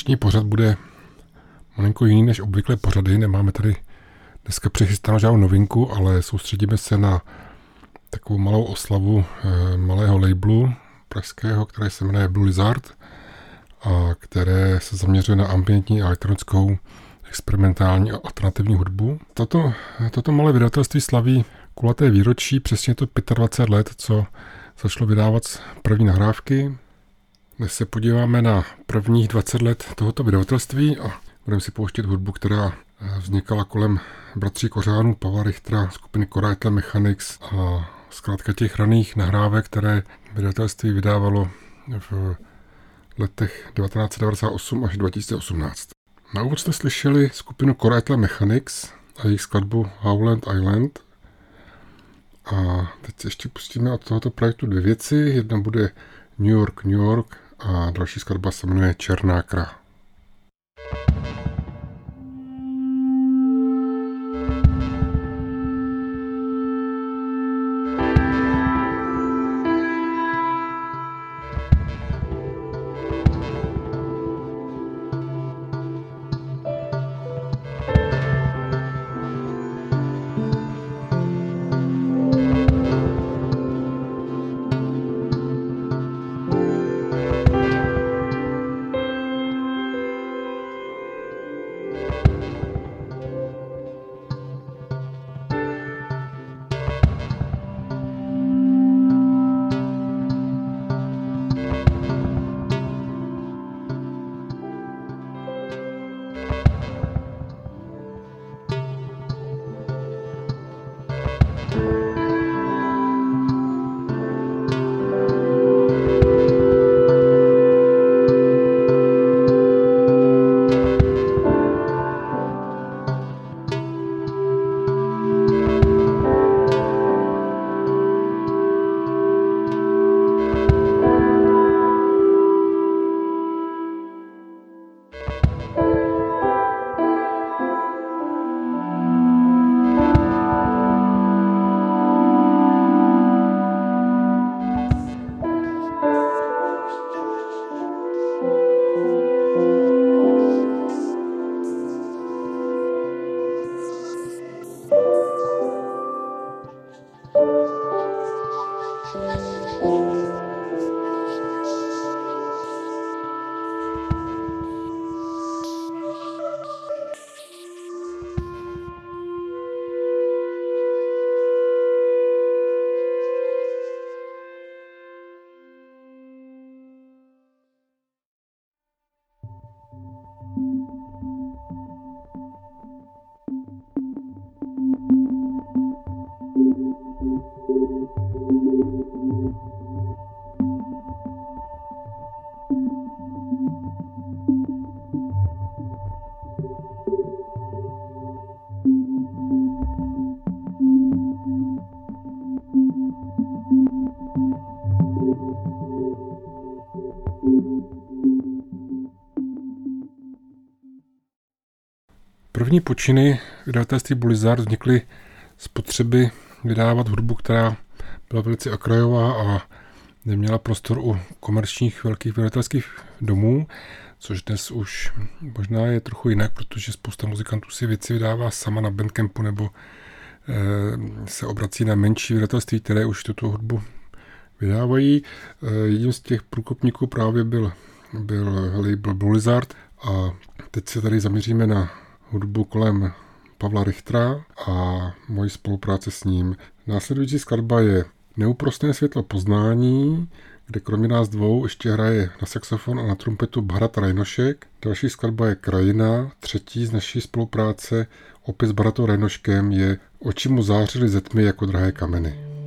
Dnešní pořad bude malinko jiný než obvykle pořady. Nemáme tady dneska přichystanou žádnou novinku, ale soustředíme se na takovou malou oslavu e, malého labelu pražského, které se jmenuje Blue Lizard a které se zaměřuje na ambientní a elektronickou experimentální a alternativní hudbu. Toto, toto malé vydavatelství slaví kulaté výročí, přesně to 25 let, co začalo vydávat první nahrávky. Dnes se podíváme na prvních 20 let tohoto vydavatelství a budeme si pouštět hudbu, která vznikala kolem bratří Kořánů, Pavla Richtera, skupiny Koraitla Mechanics a zkrátka těch raných nahrávek, které vydavatelství vydávalo v letech 1998 až 2018. Na úvod jste slyšeli skupinu Koraitla Mechanics a jejich skladbu Howland Island A teď ještě pustíme od tohoto projektu dvě věci. Jedna bude New York, New York a další skladba se jmenuje Černá kra. První počiny vydavatelství Blizzard vznikly z potřeby vydávat hudbu, která byla velice okrajová a neměla prostor u komerčních velkých vydavatelských domů, což dnes už možná je trochu jinak, protože spousta muzikantů si věci vydává sama na Bandcampu nebo eh, se obrací na menší vydavatelství, které už tuto hudbu vydávají. Eh, jedním z těch průkopníků právě byl, byl label Blizzard a teď se tady zaměříme na hudbu kolem Pavla Richtera a moji spolupráce s ním. Následující skladba je Neúprostné světlo poznání, kde kromě nás dvou ještě hraje na saxofon a na trumpetu Bharat Rajnošek. Další skladba je Krajina, třetí z naší spolupráce opět s Bharatou Rajnoškem je Oči mu zářily ze tmy jako drahé kameny.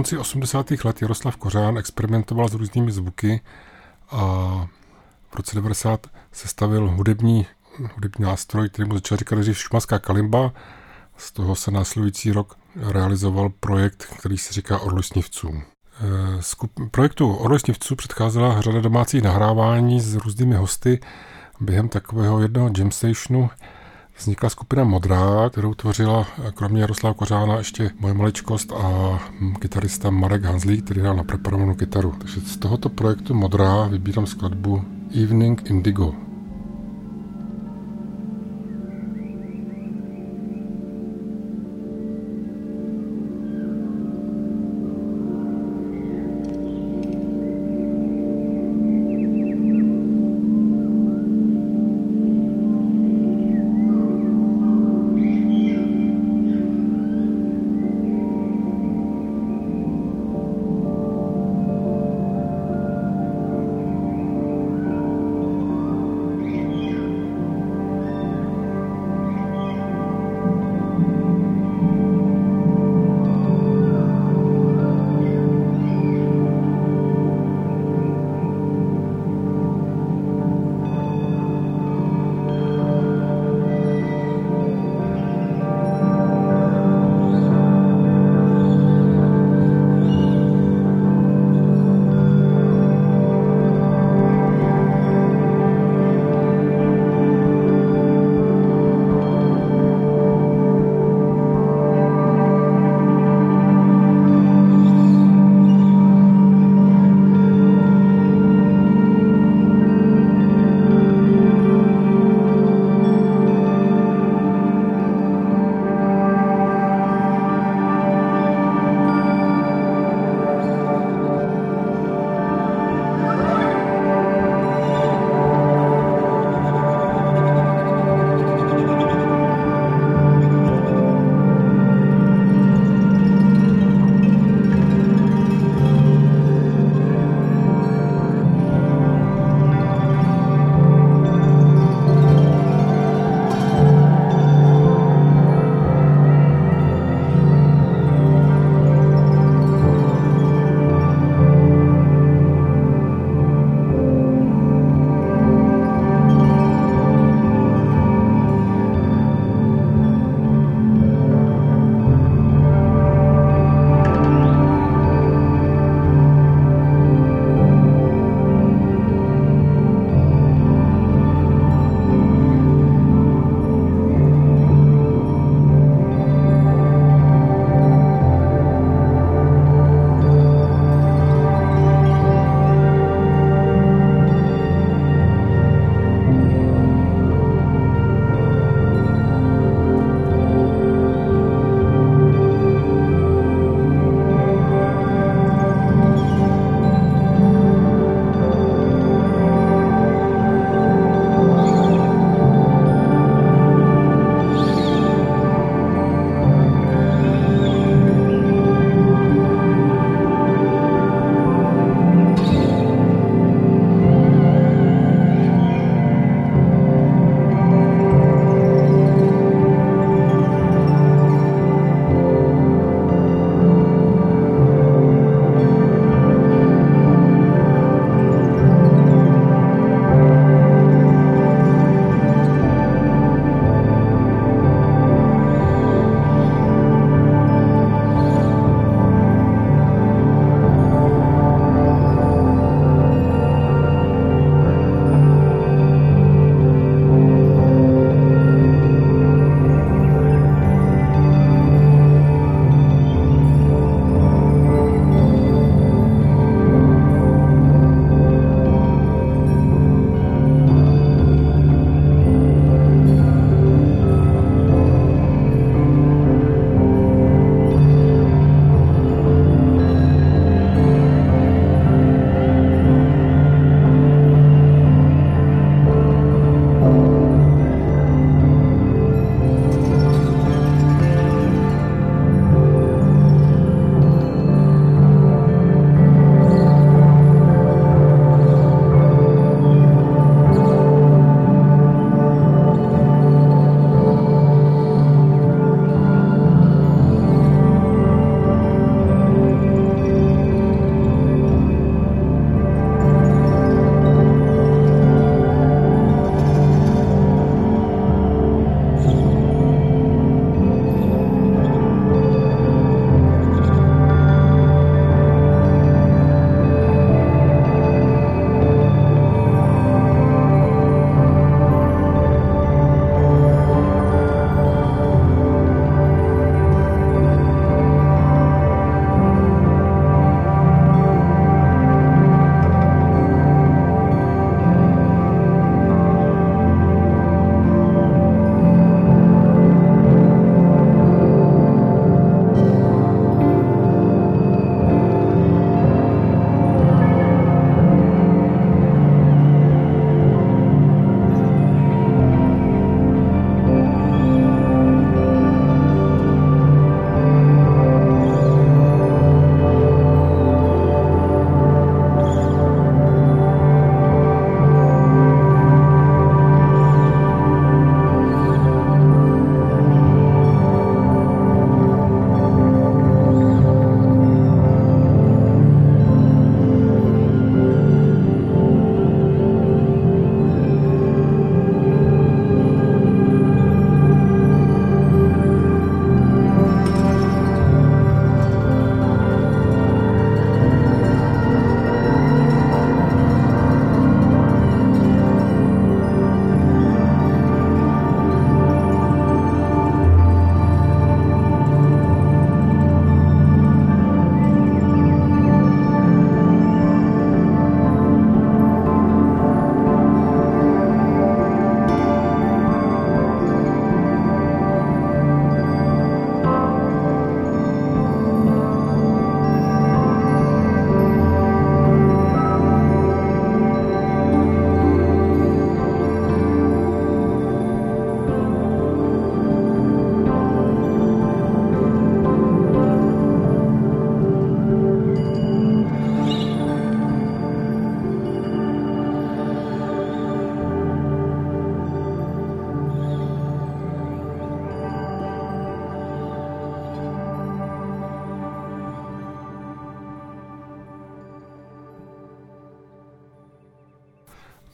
Konci 80. let Jaroslav Kořán experimentoval s různými zvuky a v roce 90 sestavil hudební, hudební nástroj, který mu začal říkat že šumanská kalimba. Z toho se následující rok realizoval projekt, který se říká Orlusnivců. Eh, projektu Orlusnivců předcházela řada domácích nahrávání s různými hosty. Během takového jednoho jam stationu vznikla skupina Modrá, kterou tvořila kromě Jaroslava Kořána ještě moje maličkost a kytarista Marek Hanzlík, který hrál na preparovanou kytaru. Takže z tohoto projektu Modrá vybírám skladbu Evening Indigo.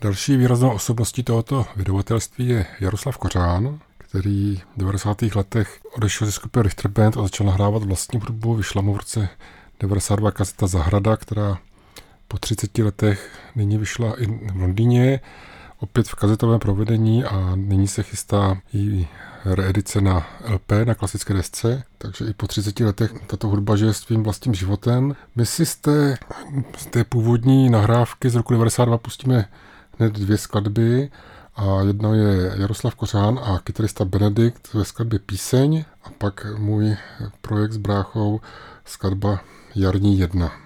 Další výraznou osobností tohoto vydavatelství je Jaroslav Kořán, který v 90. letech odešel ze skupiny Richter Band a začal nahrávat vlastní hudbu. Vyšla mu v roce 92 kazeta Zahrada, která po 30 letech nyní vyšla i v Londýně, opět v kazetovém provedení a nyní se chystá i reedice na LP, na klasické desce, takže i po 30 letech tato hudba žije svým vlastním životem. My si z té, z té původní nahrávky z roku 92 pustíme hned dvě skladby a jedno je Jaroslav Kořán a kytarista Benedikt ve skladbě Píseň a pak můj projekt s bráchou skladba Jarní jedna.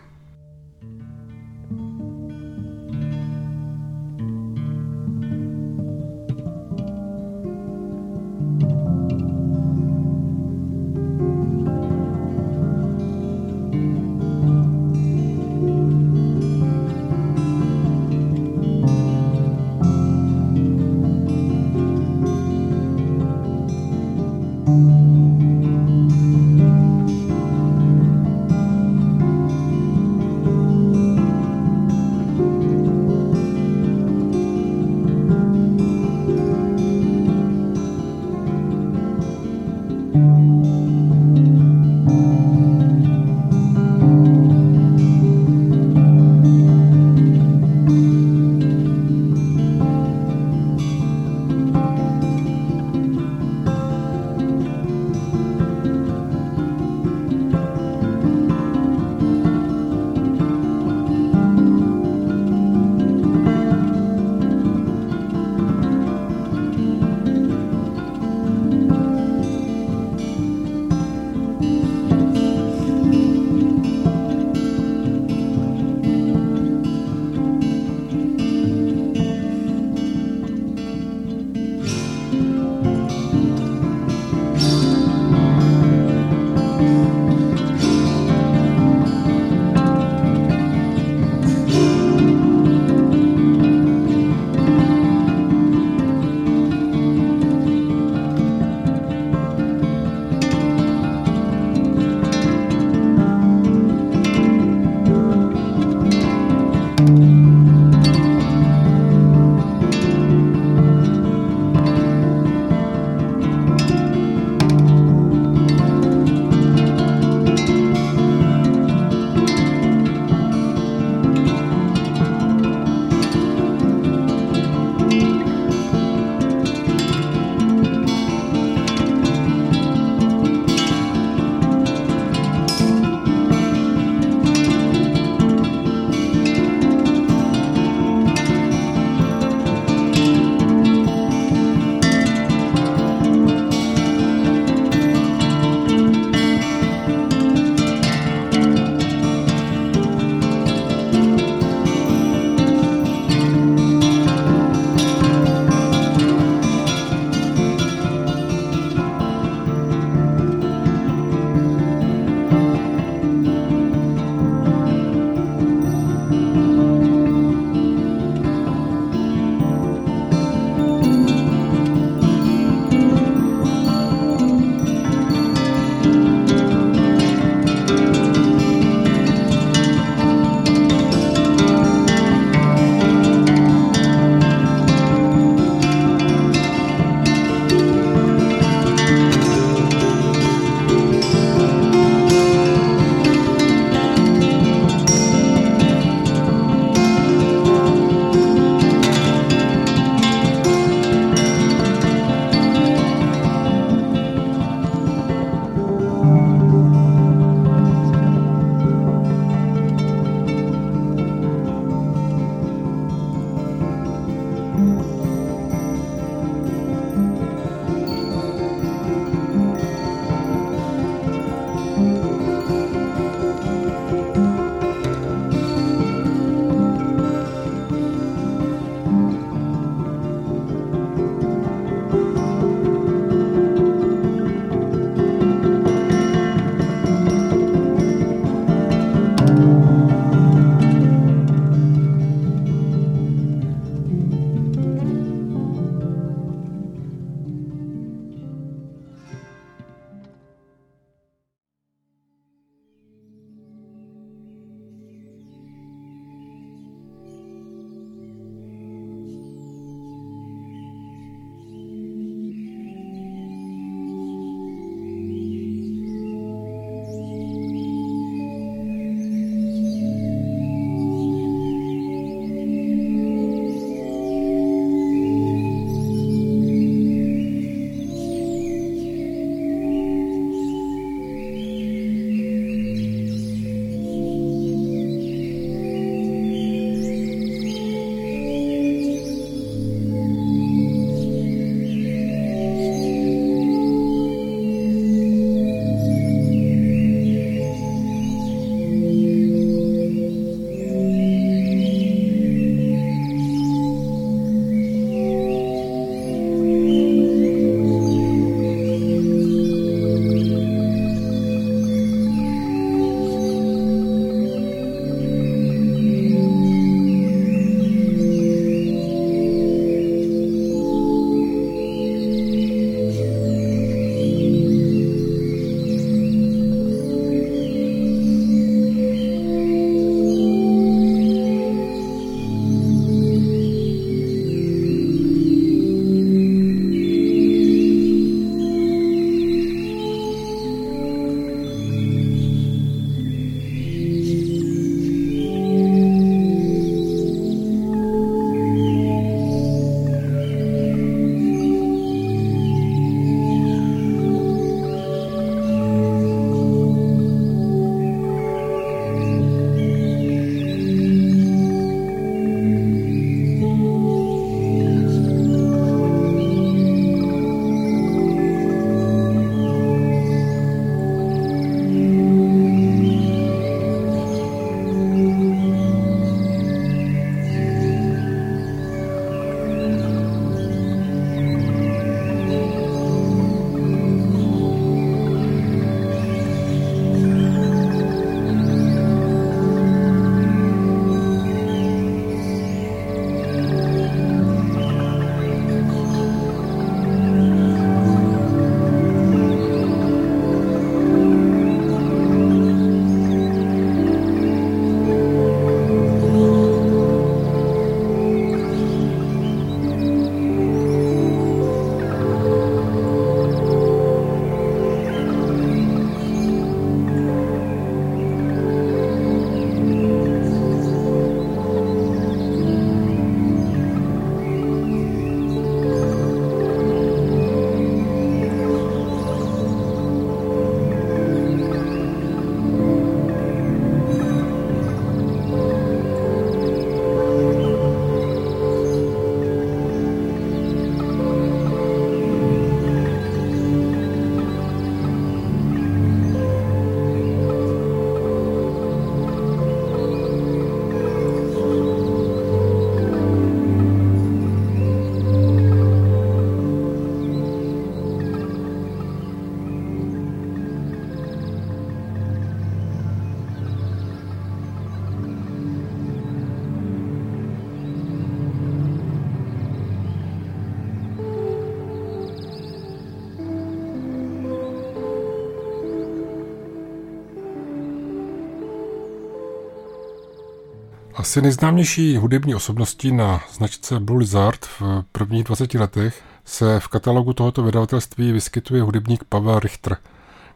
Asi nejznámější hudební osobnosti na značce Blue Lizard v prvních 20 letech se v katalogu tohoto vydavatelství vyskytuje hudebník Pavel Richter,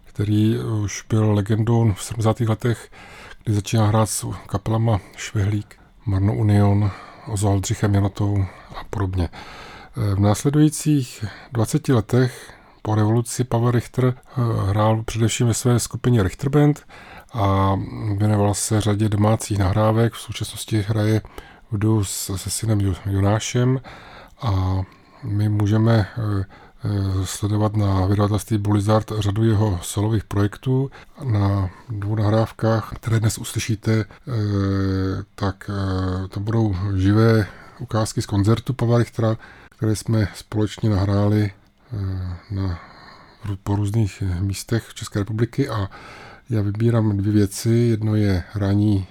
který už byl legendou v 70. letech, kdy začíná hrát s kapelama Švehlík, Marno Union, Ozo Aldřichem Janotou a podobně. V následujících 20 letech po revoluci Pavel Richter eh, hrál především ve své skupině Richter Band a věnoval se řadě domácích nahrávek. V současnosti hraje v duo se synem Jonášem a my můžeme eh, eh, sledovat na vydavatelství Blizzard řadu jeho solových projektů. Na dvou nahrávkách, které dnes uslyšíte, tak to budou živé ukázky z koncertu Pavla Richtera, které jsme společně nahráli na, po různých místech České republiky a já vybírám dvě věci. Jedno je ranní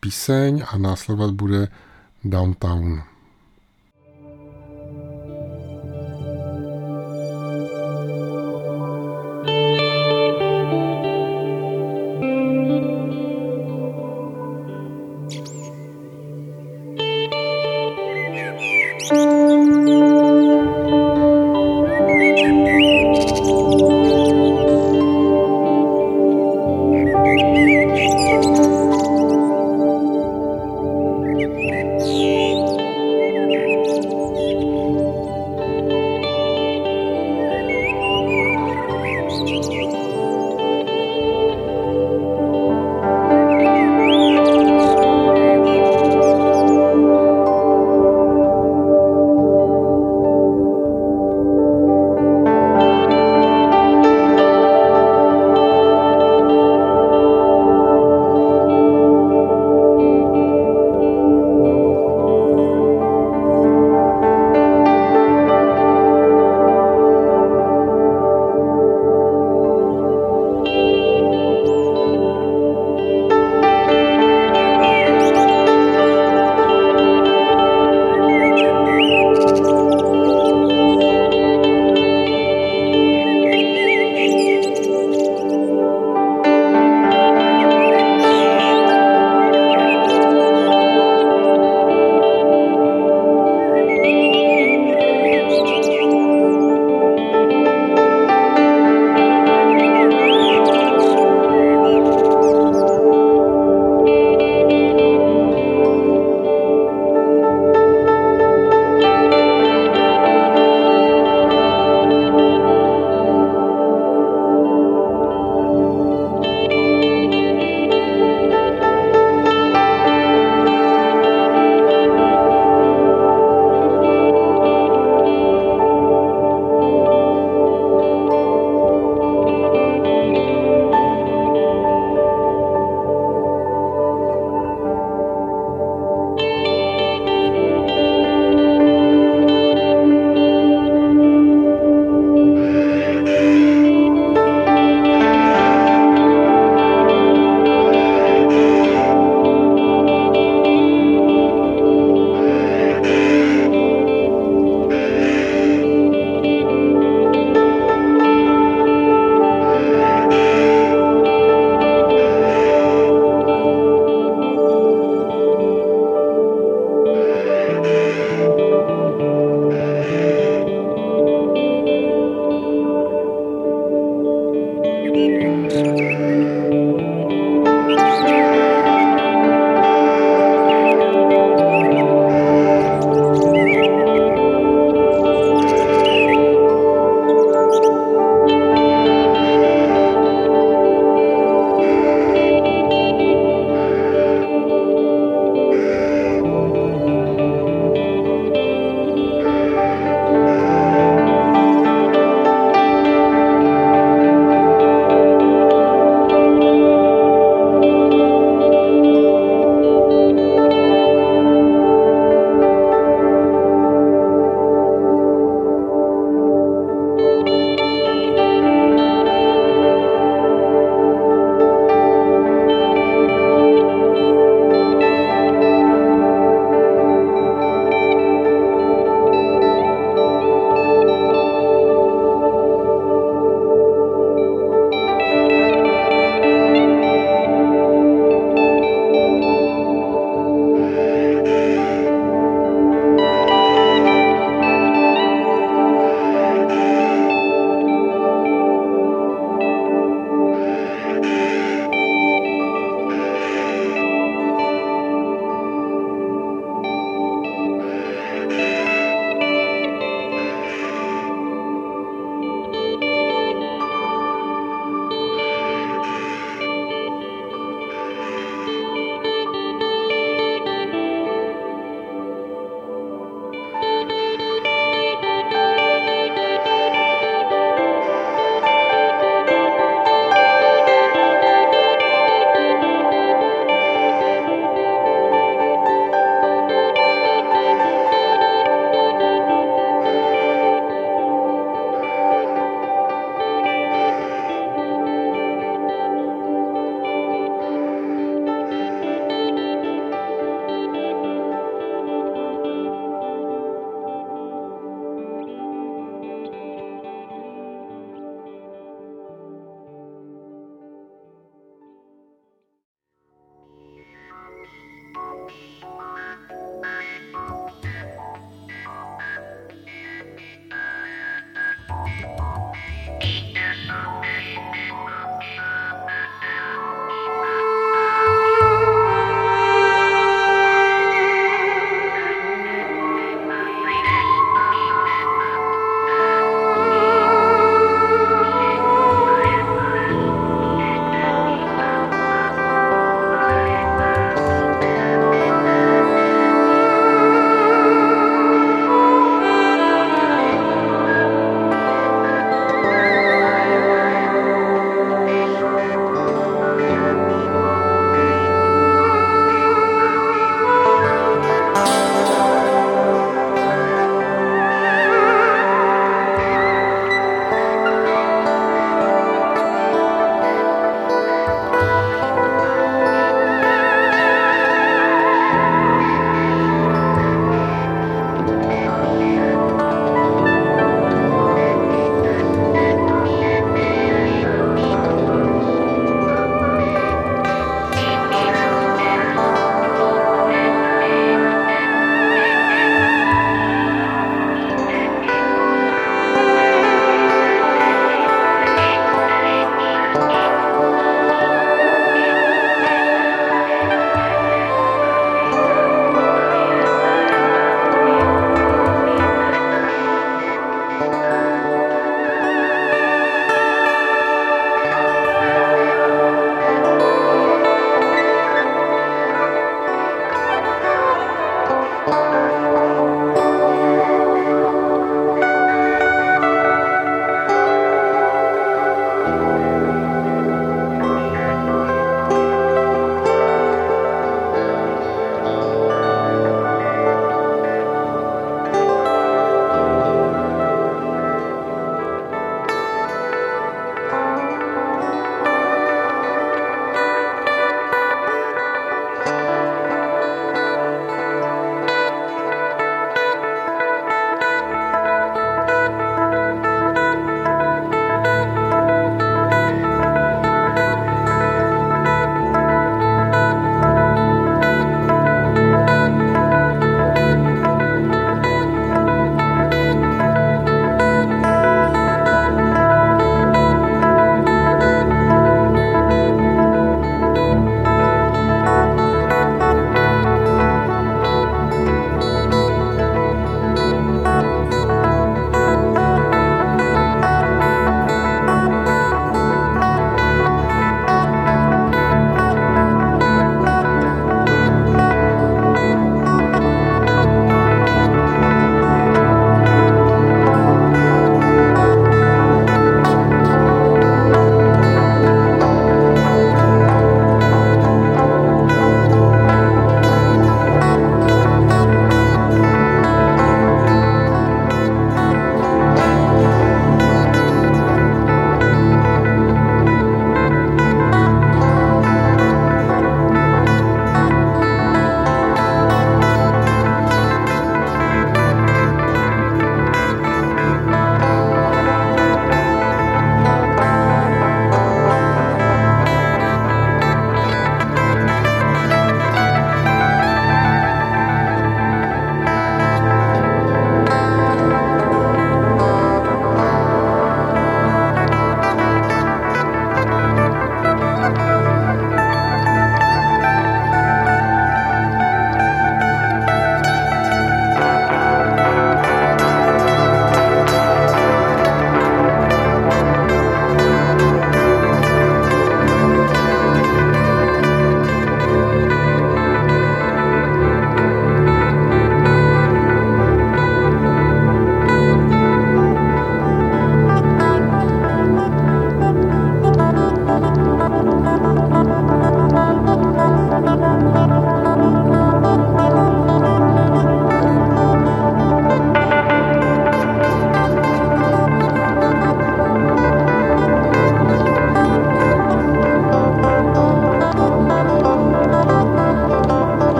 píseň a následovat bude Downtown.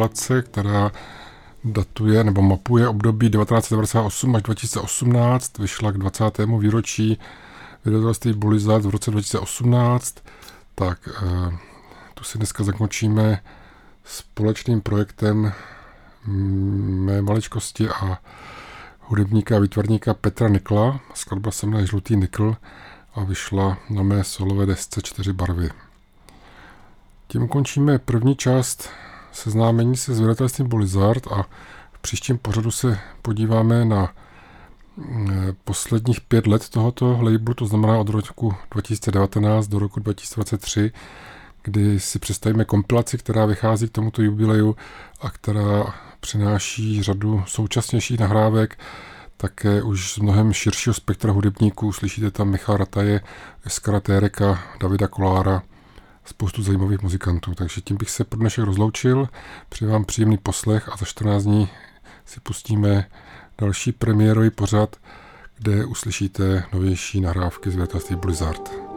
Kompilace, která datuje nebo mapuje období 1998 až 2018, vyšla k 20. výročí vydavatelství Bulizard v roce 2018, tak eh, tu si dneska zakončíme společným projektem mé maličkosti a hudebníka a výtvarníka Petra Nikla. Skladba se jmenuje Žlutý nikl a vyšla na mé solové desce čtyři barvy. Tím končíme první část seznámení se s vydatelstvím Bolizard a v příštím pořadu se podíváme na mm, posledních pět let tohoto labelu, to znamená od roku 2019 do roku 2023, kdy si představíme kompilaci, která vychází k tomuto jubileu a která přináší řadu současnějších nahrávek, také už z mnohem širšího spektra hudebníků. Slyšíte tam Michal Rataje, Eskara Téreka, Davida Kolára, spoustu zajímavých muzikantů. Takže tím bych se pro dnešek rozloučil. Přeji vám příjemný poslech a za 14 dní si pustíme další premiérový pořad, kde uslyšíte novější nahrávky z vydavatelství Blizzard.